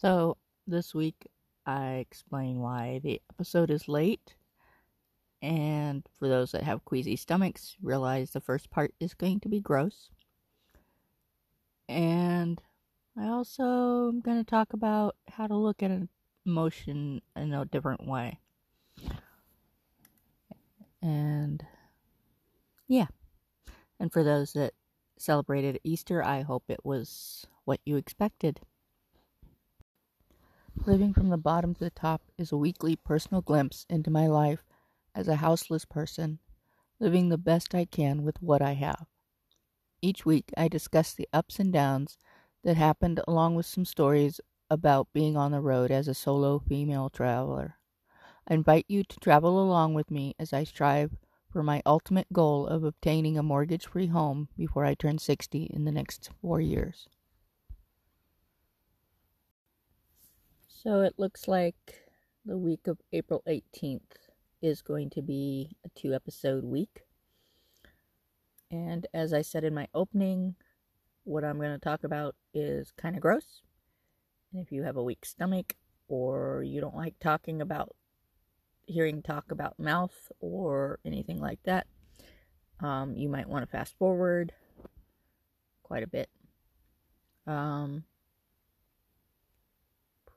So, this week I explain why the episode is late. And for those that have queasy stomachs, realize the first part is going to be gross. And I also am going to talk about how to look at an emotion in a different way. And yeah. And for those that celebrated Easter, I hope it was what you expected. Living from the bottom to the top is a weekly personal glimpse into my life as a houseless person, living the best I can with what I have. Each week, I discuss the ups and downs that happened along with some stories about being on the road as a solo female traveler. I invite you to travel along with me as I strive for my ultimate goal of obtaining a mortgage free home before I turn 60 in the next four years. So it looks like the week of April 18th is going to be a two episode week. And as I said in my opening, what I'm going to talk about is kind of gross. And if you have a weak stomach or you don't like talking about hearing talk about mouth or anything like that, um, you might want to fast forward quite a bit. Um,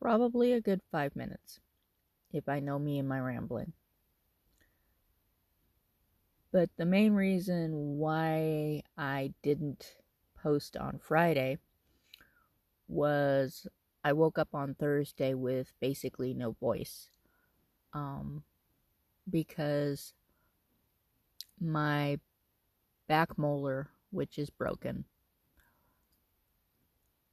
Probably a good five minutes, if I know me and my rambling. But the main reason why I didn't post on Friday was I woke up on Thursday with basically no voice. Um, because my back molar, which is broken,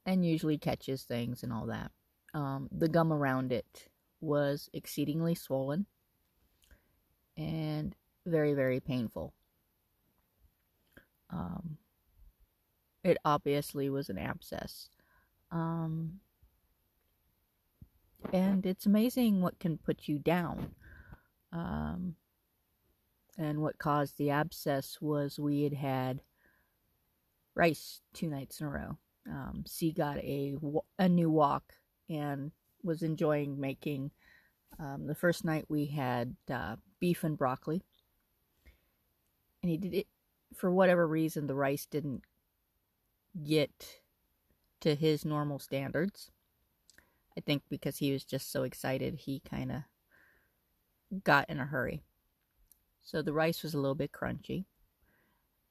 and usually catches things and all that, um, the gum around it was exceedingly swollen and very, very painful. Um, it obviously was an abscess. Um, and it's amazing what can put you down. Um, and what caused the abscess was we had had rice two nights in a row. Um, C got a, a new wok and was enjoying making. Um, the first night we had uh, beef and broccoli, and he did it for whatever reason. The rice didn't get to his normal standards. I think because he was just so excited, he kind of got in a hurry. So the rice was a little bit crunchy.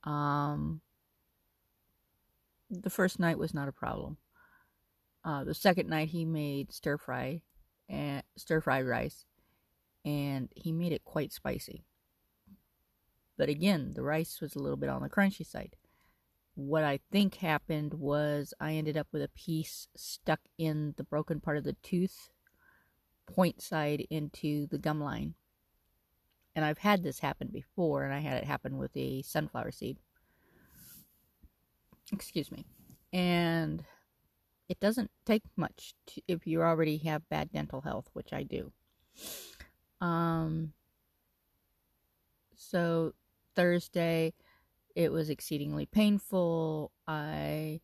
Um, the first night was not a problem. Uh, the second night he made stir fry and stir fried rice, and he made it quite spicy. But again, the rice was a little bit on the crunchy side. What I think happened was I ended up with a piece stuck in the broken part of the tooth, point side into the gum line. And I've had this happen before, and I had it happen with a sunflower seed. Excuse me. And it doesn't take much to, if you already have bad dental health, which I do. Um, so Thursday, it was exceedingly painful. I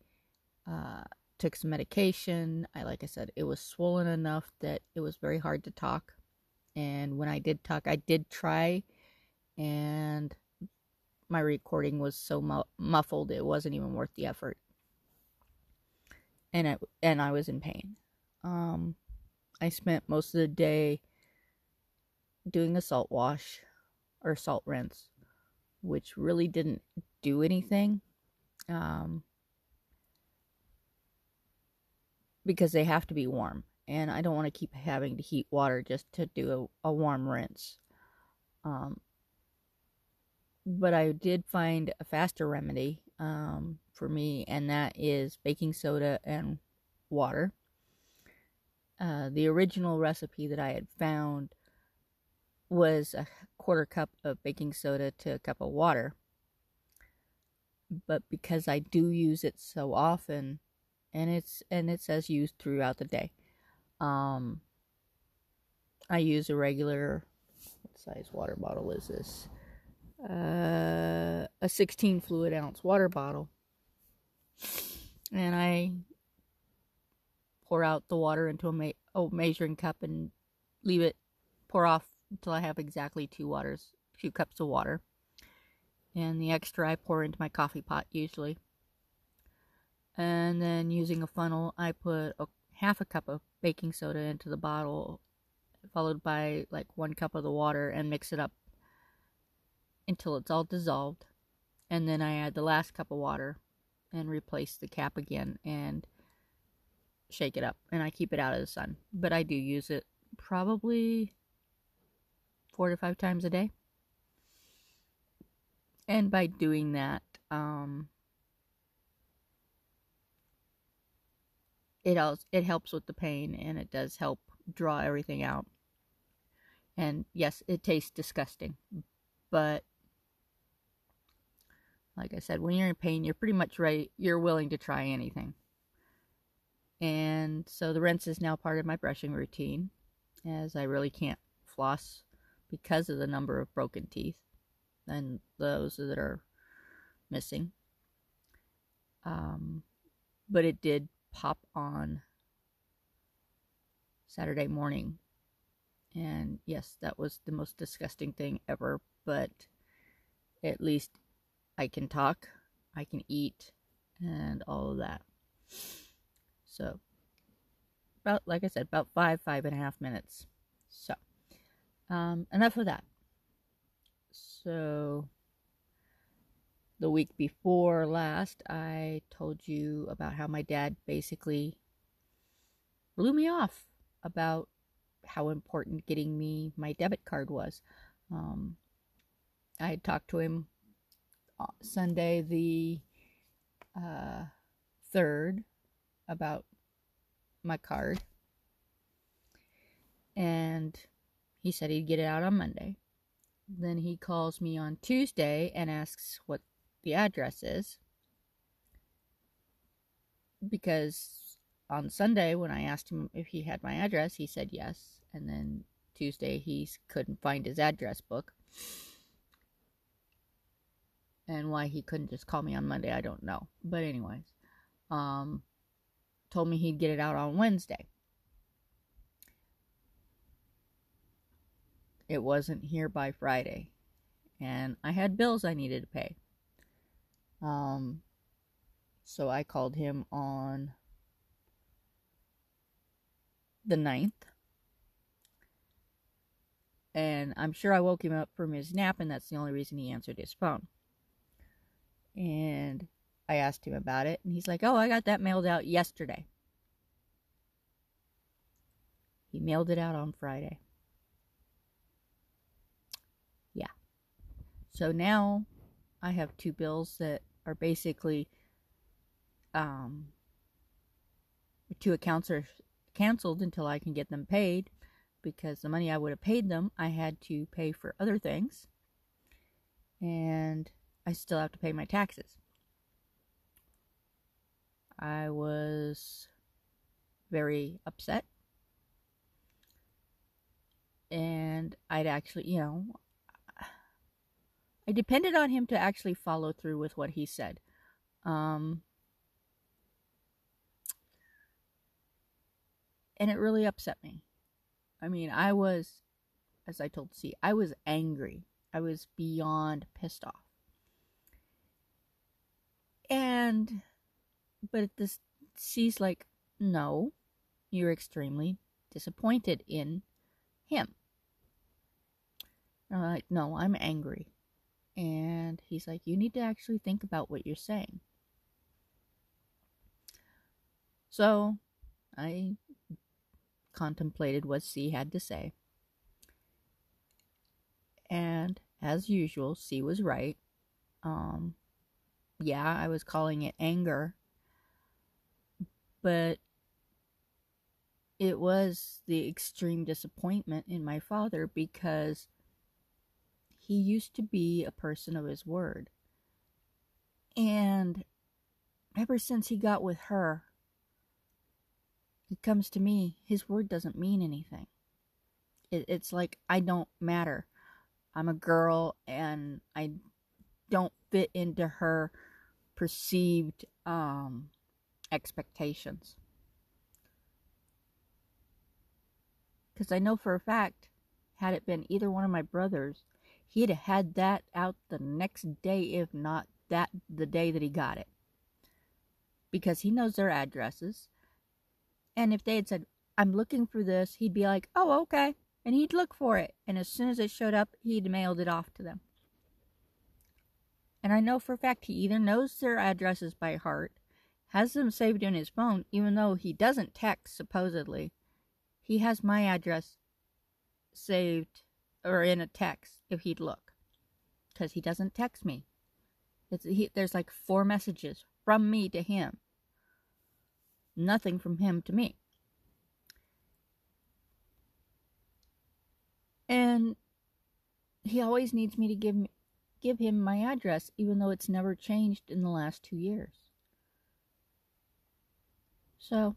uh, took some medication. I, like I said, it was swollen enough that it was very hard to talk. And when I did talk, I did try, and my recording was so mu- muffled it wasn't even worth the effort and it, and I was in pain. Um, I spent most of the day doing a salt wash or salt rinse, which really didn't do anything. Um, because they have to be warm, and I don't want to keep having to heat water just to do a, a warm rinse. Um, but I did find a faster remedy. Um, for me, and that is baking soda and water. Uh, the original recipe that I had found was a quarter cup of baking soda to a cup of water. But because I do use it so often, and it's and it says used throughout the day, um, I use a regular. What size water bottle is this? Uh, a 16 fluid ounce water bottle and I pour out the water into a, ma- a measuring cup and leave it pour off until I have exactly two waters, two cups of water. And the extra I pour into my coffee pot usually. And then using a funnel, I put a half a cup of baking soda into the bottle, followed by like one cup of the water, and mix it up until it's all dissolved. And then I add the last cup of water and replace the cap again and shake it up. And I keep it out of the sun. But I do use it probably four to five times a day. And by doing that, um, it also it helps with the pain and it does help draw everything out. And yes, it tastes disgusting, but like I said, when you're in pain, you're pretty much right. You're willing to try anything. And so the rinse is now part of my brushing routine, as I really can't floss because of the number of broken teeth and those that are missing. Um, but it did pop on Saturday morning. And yes, that was the most disgusting thing ever, but at least I can talk, I can eat, and all of that. So, about, like I said, about five, five and a half minutes. So, um, enough of that. So, the week before last, I told you about how my dad basically blew me off about how important getting me my debit card was. Um, I had talked to him Sunday, the uh, 3rd, about my card. And he said he'd get it out on Monday. Then he calls me on Tuesday and asks what the address is. Because on Sunday, when I asked him if he had my address, he said yes. And then Tuesday, he couldn't find his address book. And why he couldn't just call me on Monday, I don't know. But, anyways, um, told me he'd get it out on Wednesday. it wasn't here by Friday. And I had bills I needed to pay. Um, so I called him on the 9th. And I'm sure I woke him up from his nap, and that's the only reason he answered his phone. And I asked him about it, and he's like, Oh, I got that mailed out yesterday. He mailed it out on Friday. Yeah. So now I have two bills that are basically um, two accounts are canceled until I can get them paid because the money I would have paid them I had to pay for other things and I still have to pay my taxes. I was very upset and I'd actually, you know, I depended on him to actually follow through with what he said. Um, and it really upset me. I mean, I was, as I told C, I was angry. I was beyond pissed off. And, but this, she's like, no, you're extremely disappointed in him. And I'm like, no, I'm angry. And he's like, You need to actually think about what you're saying. So I contemplated what C had to say. And as usual, C was right. Um, yeah, I was calling it anger, but it was the extreme disappointment in my father because he used to be a person of his word. And ever since he got with her, it comes to me, his word doesn't mean anything. It, it's like I don't matter. I'm a girl and I don't fit into her perceived um, expectations. Because I know for a fact, had it been either one of my brothers, he'd have had that out the next day, if not that the day that he got it. Because he knows their addresses. And if they had said, I'm looking for this, he'd be like, oh, okay. And he'd look for it. And as soon as it showed up, he'd mailed it off to them. And I know for a fact he either knows their addresses by heart, has them saved in his phone, even though he doesn't text, supposedly. He has my address saved or in a text if he'd look. Because he doesn't text me. He, there's like four messages from me to him. Nothing from him to me. And he always needs me to give me, give him my address, even though it's never changed in the last two years. So,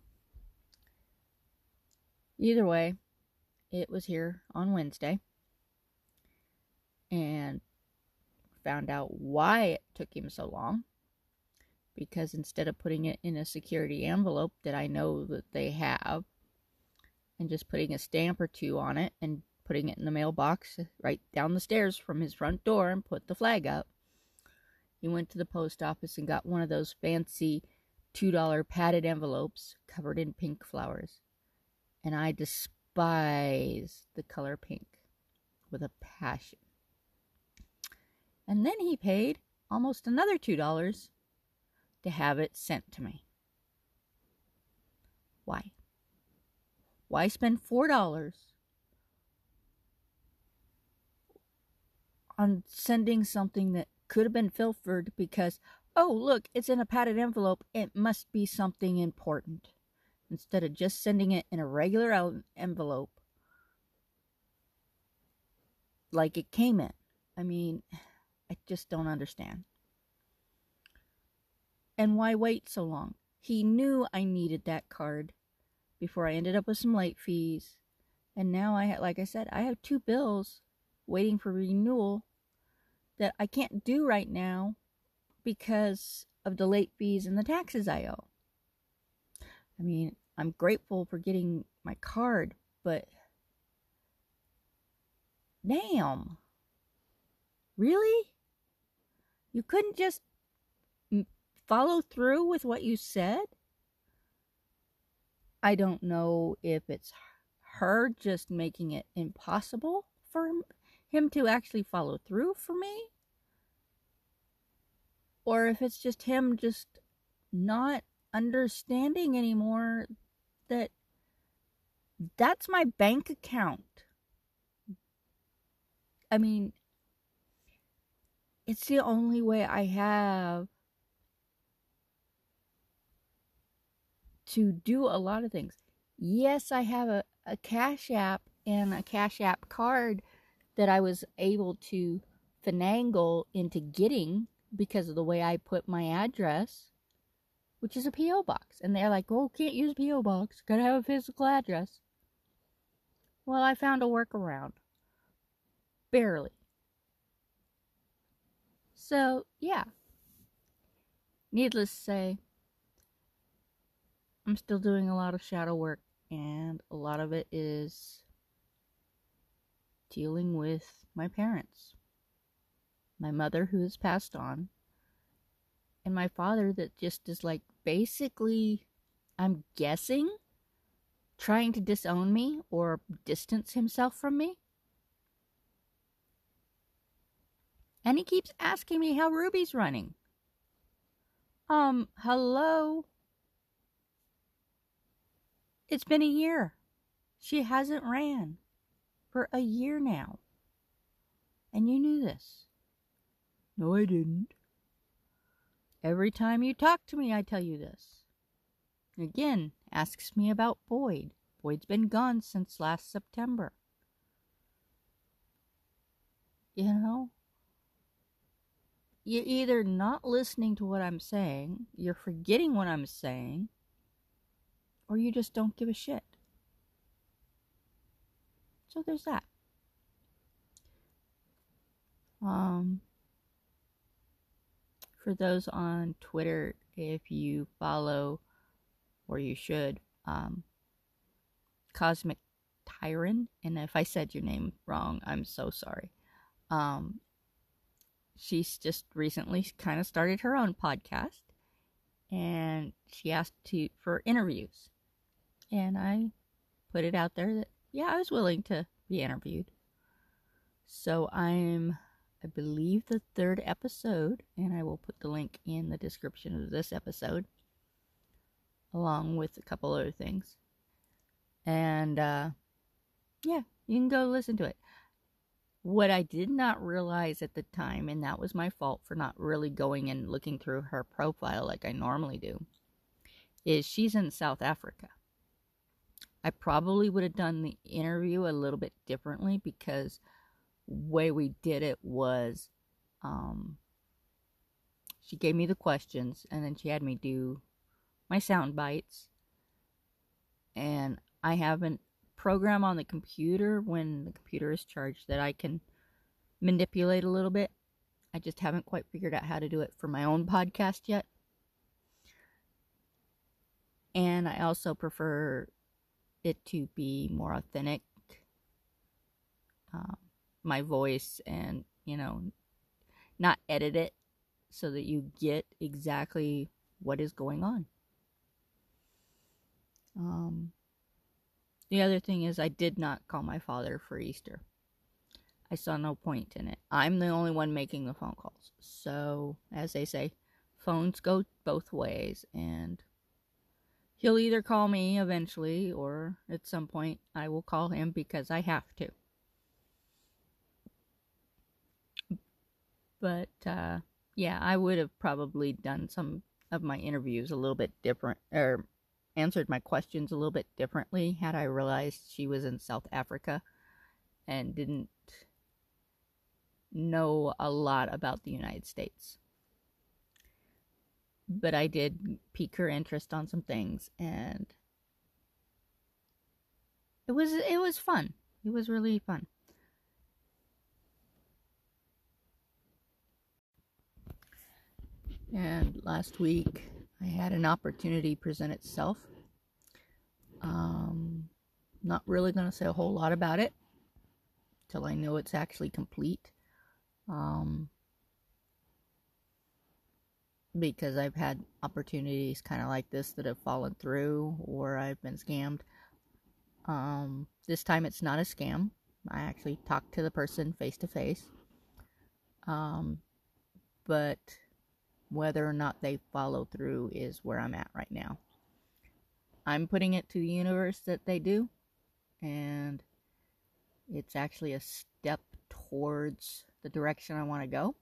either way, it was here on Wednesday and found out why it took him so long. Because instead of putting it in a security envelope that I know that they have, and just putting a stamp or two on it and putting it in the mailbox right down the stairs from his front door and put the flag up. He went to the post office and got one of those fancy $2 padded envelopes covered in pink flowers. And I despise the color pink with a passion. And then he paid almost another $2 to have it sent to me. Why? Why spend $4 on sending something that could have been filtered because, oh, look, it's in a padded envelope. It must be something important. Instead of just sending it in a regular envelope like it came in. I mean, I just don't understand. And why wait so long? He knew I needed that card before I ended up with some late fees. And now I, like I said, I have two bills waiting for renewal that I can't do right now because of the late fees and the taxes I owe. I mean, I'm grateful for getting my card, but damn. Really? You couldn't just follow through with what you said? I don't know if it's her just making it impossible for him to actually follow through for me or if it's just him just not understanding anymore that that's my bank account. I mean, it's the only way I have to do a lot of things. Yes, I have a, a Cash App and a Cash App card that I was able to finagle into getting because of the way I put my address, which is a P.O. box. And they're like, oh, can't use P.O. box. Gotta have a physical address. Well, I found a workaround. Barely. So, yeah. Needless to say, I'm still doing a lot of shadow work, and a lot of it is dealing with my parents my mother who has passed on, and my father that just is like basically, I'm guessing, trying to disown me or distance himself from me. And he keeps asking me how Ruby's running. Um, hello? It's been a year. She hasn't ran for a year now. And you knew this. No, I didn't. Every time you talk to me, I tell you this. Again, asks me about Boyd. Boyd's been gone since last September. You know? You're either not listening to what I'm saying, you're forgetting what I'm saying, or you just don't give a shit. So there's that. Um, for those on Twitter, if you follow, or you should, um, Cosmic Tyron, and if I said your name wrong, I'm so sorry. Um, she's just recently kind of started her own podcast, and she asked to for interviews, and I put it out there that yeah, I was willing to be interviewed. So I'm, I believe, the third episode, and I will put the link in the description of this episode, along with a couple other things. And uh, yeah, you can go listen to it. What I did not realize at the time, and that was my fault for not really going and looking through her profile like I normally do, is she's in South Africa. I probably would have done the interview a little bit differently because way we did it was um, she gave me the questions and then she had me do my sound bites and I have a program on the computer when the computer is charged that I can manipulate a little bit. I just haven't quite figured out how to do it for my own podcast yet. And I also prefer it to be more authentic. Um, my voice and, you know, not edit it so that you get exactly what is going on. Um, the other thing is, I did not call my father for Easter. I saw no point in it. I'm the only one making the phone calls. So, as they say, phones go both ways, and he'll either call me eventually or at some point I will call him because I have to. But uh, yeah, I would have probably done some of my interviews a little bit different or answered my questions a little bit differently had I realized she was in South Africa and didn't know a lot about the United States but I did pique her interest on some things and it was it was fun. It was really fun. And last week I had an opportunity present itself. Um not really going to say a whole lot about it till I know it's actually complete. Um because I've had opportunities kind of like this that have fallen through or I've been scammed. Um, this time it's not a scam. I actually talked to the person face to face. Um, but whether or not they follow through is where I'm at right now. I'm putting it to the universe that they do, and it's actually a step towards the direction I want to go.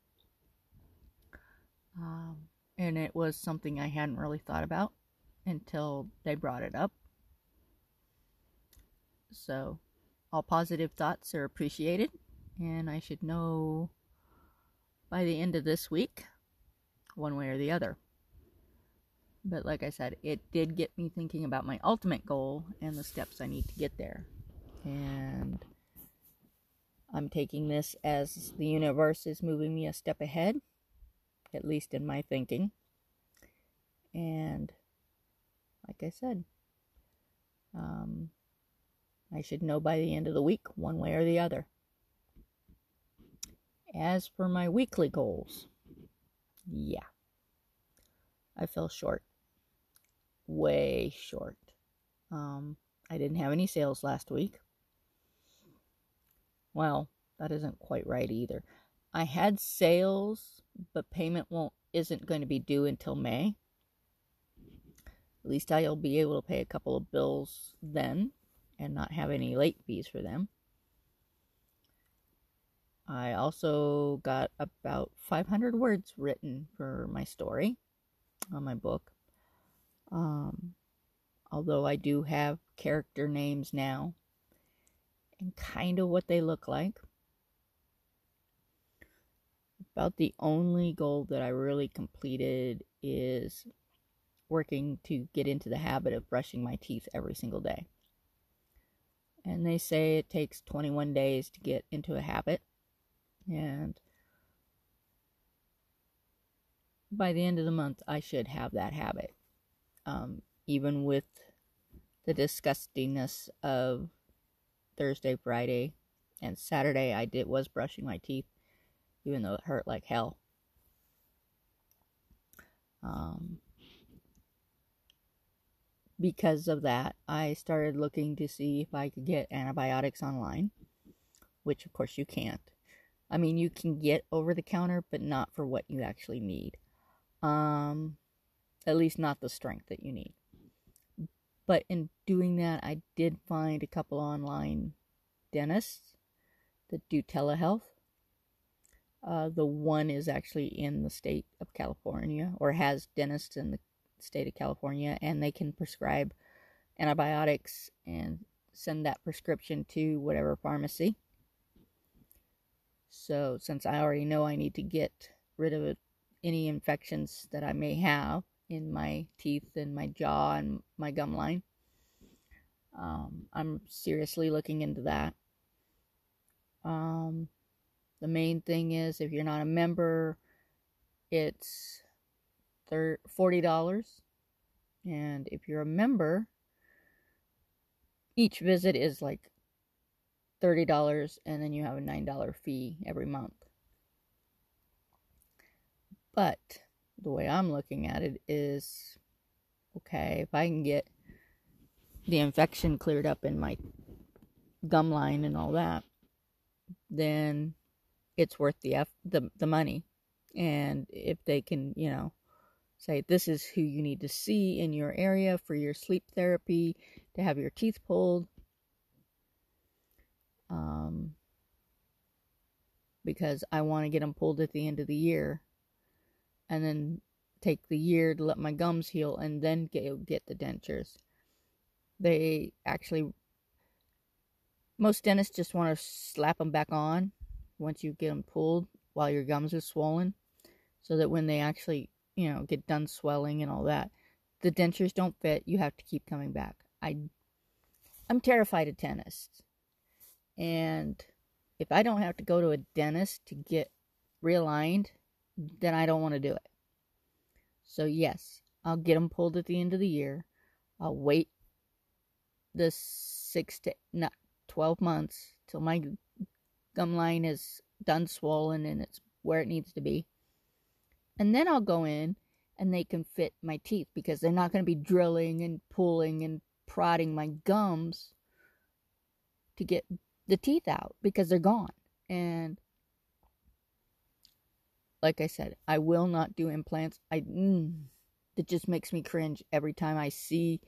Um, and it was something I hadn't really thought about until they brought it up. So, all positive thoughts are appreciated, and I should know by the end of this week, one way or the other. But like I said, it did get me thinking about my ultimate goal and the steps I need to get there. And I'm taking this as the universe is moving me a step ahead at least in my thinking. And like I said, um, I should know by the end of the week, one way or the other. As for my weekly goals, yeah, I fell short. Way short. Um, I didn't have any sales last week. Well, that isn't quite right either. I had sales but payment won't isn't going to be due until May. At least I'll be able to pay a couple of bills then and not have any late fees for them. I also got about 500 words written for my story on my book. Um, although I do have character names now and kind of what they look like about the only goal that I really completed is working to get into the habit of brushing my teeth every single day. And they say it takes 21 days to get into a habit. And by the end of the month, I should have that habit. Um, even with the disgustingness of Thursday, Friday, and Saturday I did was brushing my teeth, even though it hurt like hell. Um, because of that, I started looking to see if I could get antibiotics online, which of course you can't. I mean, you can get over the counter, but not for what you actually need. Um, at least not the strength that you need. But in doing that, I did find a couple online dentists that do telehealth. Uh, the one is actually in the state of California or has dentists in the state of California, and they can prescribe antibiotics and send that prescription to whatever pharmacy. So, since I already know I need to get rid of any infections that I may have in my teeth and my jaw and my gum line, um, I'm seriously looking into that. Um, the main thing is if you're not a member, it's $40. And if you're a member, each visit is like $30 and then you have a $9 fee every month. But the way I'm looking at it is okay, if I can get the infection cleared up in my gum line and all that, then it's worth the F, the the money. And if they can, you know, say this is who you need to see in your area for your sleep therapy to have your teeth pulled, um, because I want to get them pulled at the end of the year, and then take the year to let my gums heal, and then get get the dentures. They actually, most dentists just want to slap them back on once you get them pulled while your gums are swollen, so that when they actually, you know, get done swelling and all that, the dentures don't fit. You have to keep coming back. I, I'm terrified of dentists. And if I don't have to go to a dentist to get realigned, then I don't want to do it. So, yes, I'll get them pulled at the end of the year. I'll wait the six to not 12 months till my gum line is done swollen and it's where it needs to be. And then I'll go in and they can fit my teeth because they're not going to be drilling and pulling and prodding my gums to get the teeth out because they're gone. And like I said, I will not do implants. I mm, it just makes me cringe every time I see.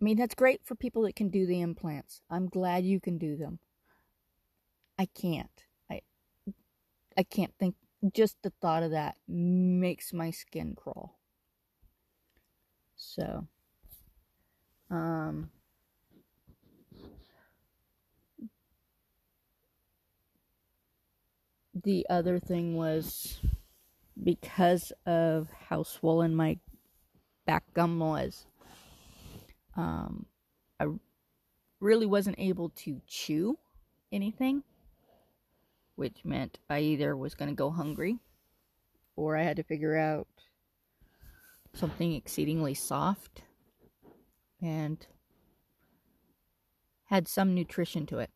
I mean, that's great for people that can do the implants. I'm glad you can do them. I can't. I I can't think. Just the thought of that makes my skin crawl. So, um, the other thing was because of how swollen my back gum was. Um, I really wasn't able to chew anything, which meant I either was going to go hungry or I had to figure out something exceedingly soft and had some nutrition to it.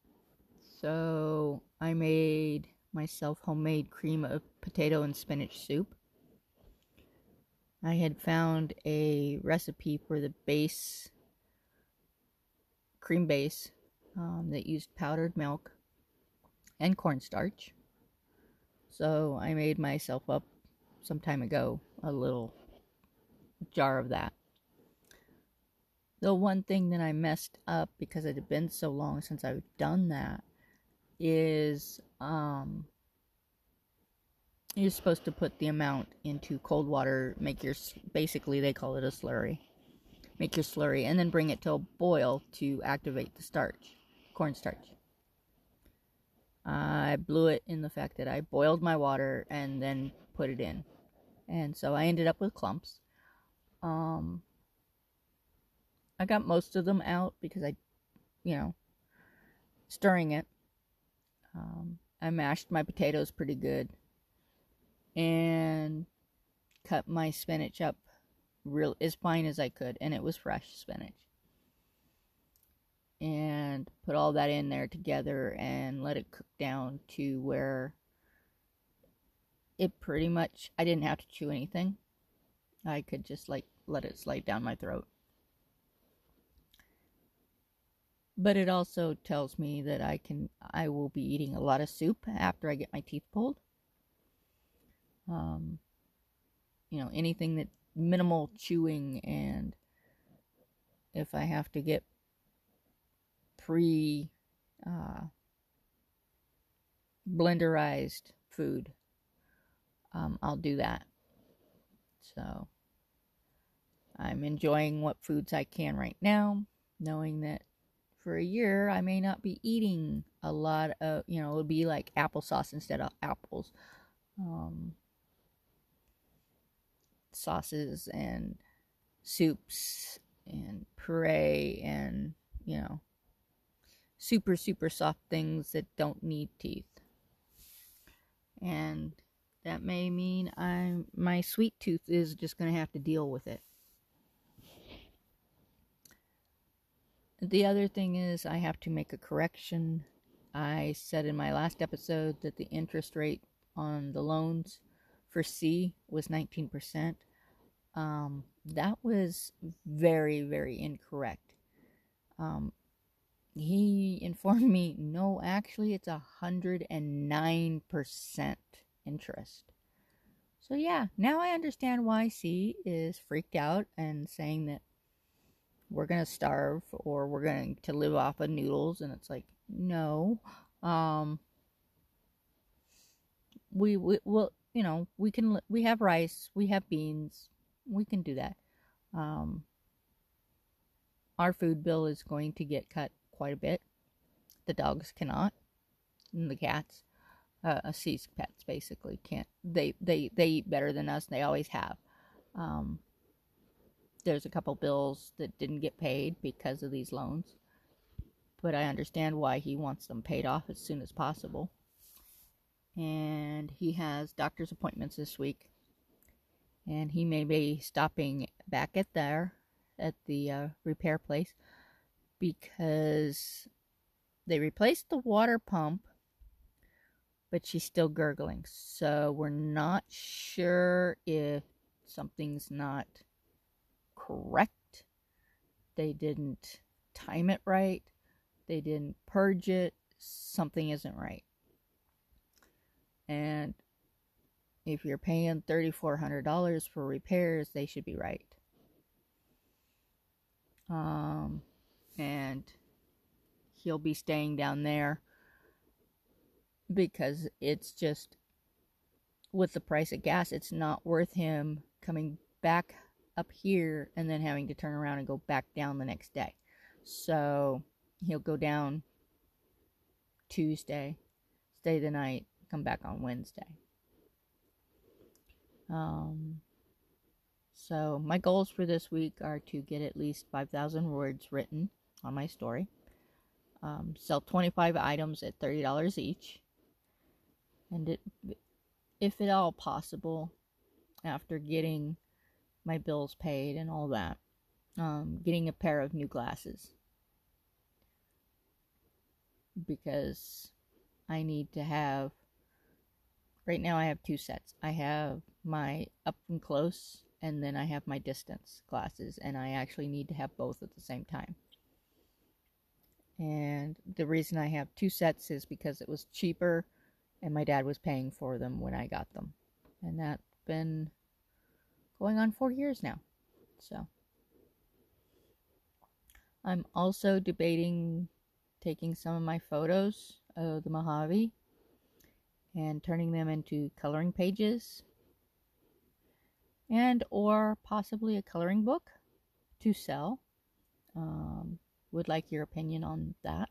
So I made myself homemade cream of potato and spinach soup. I had found a recipe for the base, cream base, um, that used powdered milk and cornstarch. So I made myself up some time ago a little jar of that. The one thing that I messed up because it had been so long since I've done that is um, you're supposed to put the amount into cold water, make your basically they call it a slurry. Make your slurry and then bring it to a boil to activate the starch, cornstarch. I blew it in the fact that I boiled my water and then put it in. And so I ended up with clumps. Um I got most of them out because I you know stirring it um, I mashed my potatoes pretty good and cut my spinach up real as fine as I could, and it was fresh spinach. And put all that in there together and let it cook down to where it pretty much I didn't have to chew anything. I could just like let it slide down my throat. But it also tells me that I can I will be eating a lot of soup after I get my teeth pulled. Um you know, anything that minimal chewing and if I have to get pre uh, blenderized food, um, I'll do that. So I'm enjoying what foods I can right now, knowing that for a year I may not be eating a lot of, you know, it'll be like applesauce instead of apples. Um, sauces and soups and puree and, you know, super, super soft things that don't need teeth. And that may mean I'm my sweet tooth is just going to have to deal with it. The other thing is I have to make a correction. I said in my last episode that the interest rate on the loans for C was 19%. Um, that was very, very incorrect. Um, he informed me, no, actually, it's a 109% interest. So, yeah, now I understand why C is freaked out and saying that we're going to starve or we're going to live off of noodles. And it's like, no. Um, we, we will, you know, we can, we have rice, we have beans, we can do that. Um, our food bill is going to get cut quite a bit. The dogs cannot, and the cats, uh, C's pets basically can't. They they they eat better than us. They always have. Um, there's a couple bills that didn't get paid because of these loans, but I understand why he wants them paid off as soon as possible. And he has doctor's appointments this week and he may be stopping back at there at the uh, repair place because they replaced the water pump but she's still gurgling so we're not sure if something's not correct. They didn't time it right. They didn't purge it. Something isn't right. And if you're paying $3,400 for repairs, they should be right. Um, and he'll be staying down there because it's just with the price of gas, it's not worth him coming back up here and then having to turn around and go back down the next day. So he'll go down Tuesday, stay the night, come back on Wednesday. Um, so my goals for this week are to get at least 5,000 words written on my story. Um, sell 25 items at $30 each. And it, if at all possible, after getting my bills paid and all that, um, getting a pair of new glasses. Because I need to have, right now I have two sets. I have my up and close and then I have my distance glasses and I actually need to have both at the same time. And the reason I have two sets is because it was cheaper and my dad was paying for them when I got them. And that's been going on 4 years now. So I'm also debating taking some of my photos of the Mojave and turning them into coloring pages and or possibly a coloring book to sell. Um, would like your opinion on that.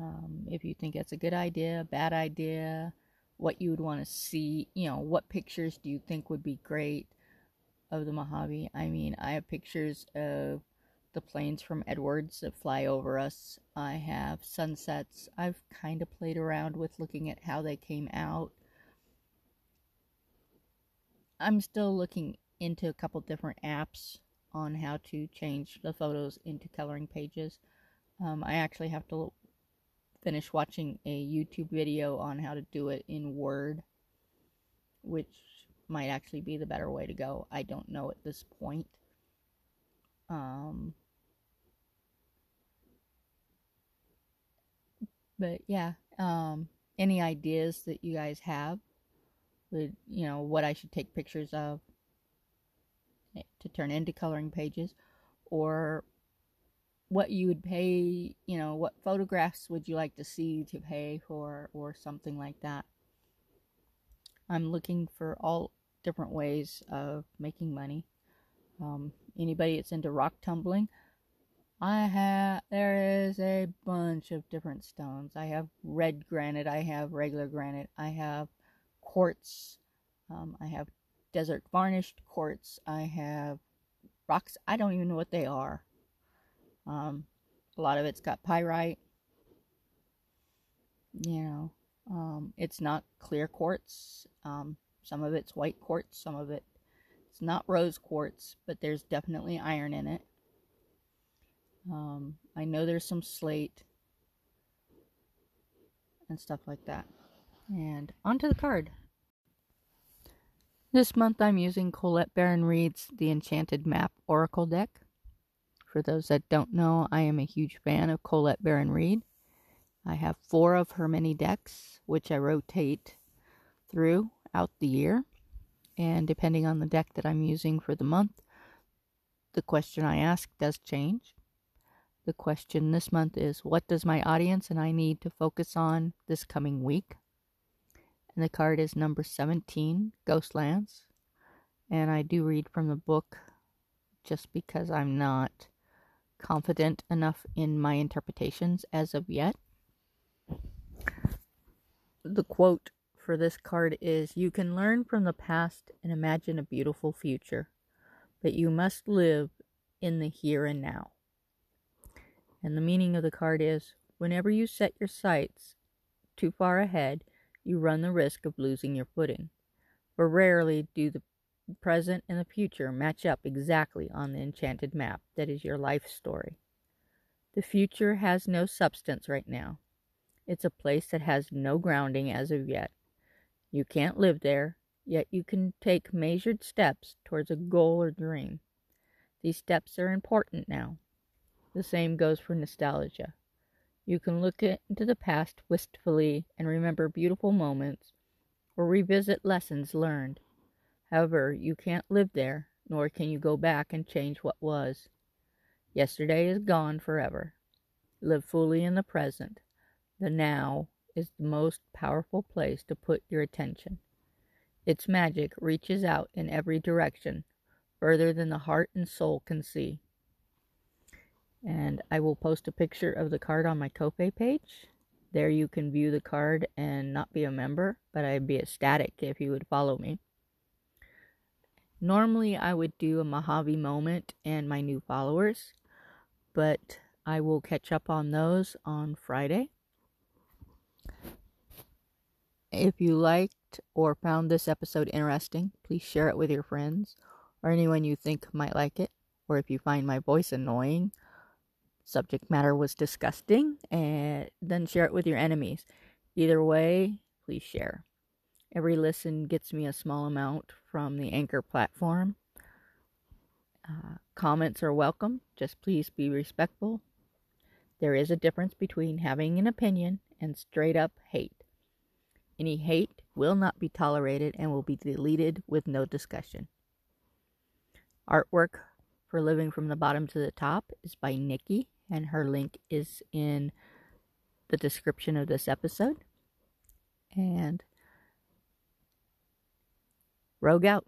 Um, if you think it's a good idea, bad idea, what you would want to see, you know, what pictures do you think would be great of the Mojave? I mean, I have pictures of the planes from Edwards that fly over us. I have sunsets. I've kind of played around with looking at how they came out. I'm still looking into a couple different apps on how to change the photos into coloring pages. Um, I actually have to finish watching a YouTube video on how to do it in Word, which might actually be the better way to go. I don't know at this point. Um, but yeah, um, any ideas that you guys have with, you know, what I should take pictures of to turn into coloring pages or what you would pay, you know, what photographs would you like to see to pay for or something like that. I'm looking for all different ways of making money. Um, anybody that's into rock tumbling, I have there is a bunch of different stones. I have red granite, I have regular granite, I have quartz, um, I have desert varnished quartz, I have rocks. I don't even know what they are. Um, a lot of it's got pyrite. You know, um, it's not clear quartz. Um, some of it's white quartz, some of it it's not rose quartz, but there's definitely iron in it. Um, I know there's some slate and stuff like that. And onto the card. This month I'm using Colette Baron Reid's The Enchanted Map Oracle deck. For those that don't know, I am a huge fan of Colette Baron Reid. I have four of her many decks, which I rotate throughout the year. And depending on the deck that I'm using for the month, the question I ask does change. The question this month is What does my audience and I need to focus on this coming week? And the card is number 17, Ghostlands. And I do read from the book just because I'm not confident enough in my interpretations as of yet. The quote for this card is You can learn from the past and imagine a beautiful future, but you must live in the here and now. And the meaning of the card is Whenever you set your sights too far ahead, you run the risk of losing your footing. For rarely do the present and the future match up exactly on the enchanted map that is your life story. The future has no substance right now. It's a place that has no grounding as of yet. You can't live there, yet you can take measured steps towards a goal or dream. These steps are important now. The same goes for nostalgia. You can look into the past wistfully and remember beautiful moments or revisit lessons learned. However, you can't live there, nor can you go back and change what was. Yesterday is gone forever. Live fully in the present. The now is the most powerful place to put your attention. Its magic reaches out in every direction, further than the heart and soul can see and I will post a picture of the card on my Ko-fi page. There you can view the card and not be a member, but I'd be ecstatic if you would follow me. Normally, I would do a Mojave moment and my new followers, but I will catch up on those on Friday. If you liked or found this episode interesting, please share it with your friends or anyone you think might like it. Or if you find my voice annoying, subject matter was disgusting, and then share it with your enemies. Either way, please share. Every listen gets me a small amount from the Anchor platform. Uh, comments are welcome, just please be respectful. There is a difference between having an opinion and straight up hate. Any hate will not be tolerated and will be deleted with no discussion. Artwork for Living from the Bottom to the Top is by Nikki, and her link is in the description of this episode. And Rogue out.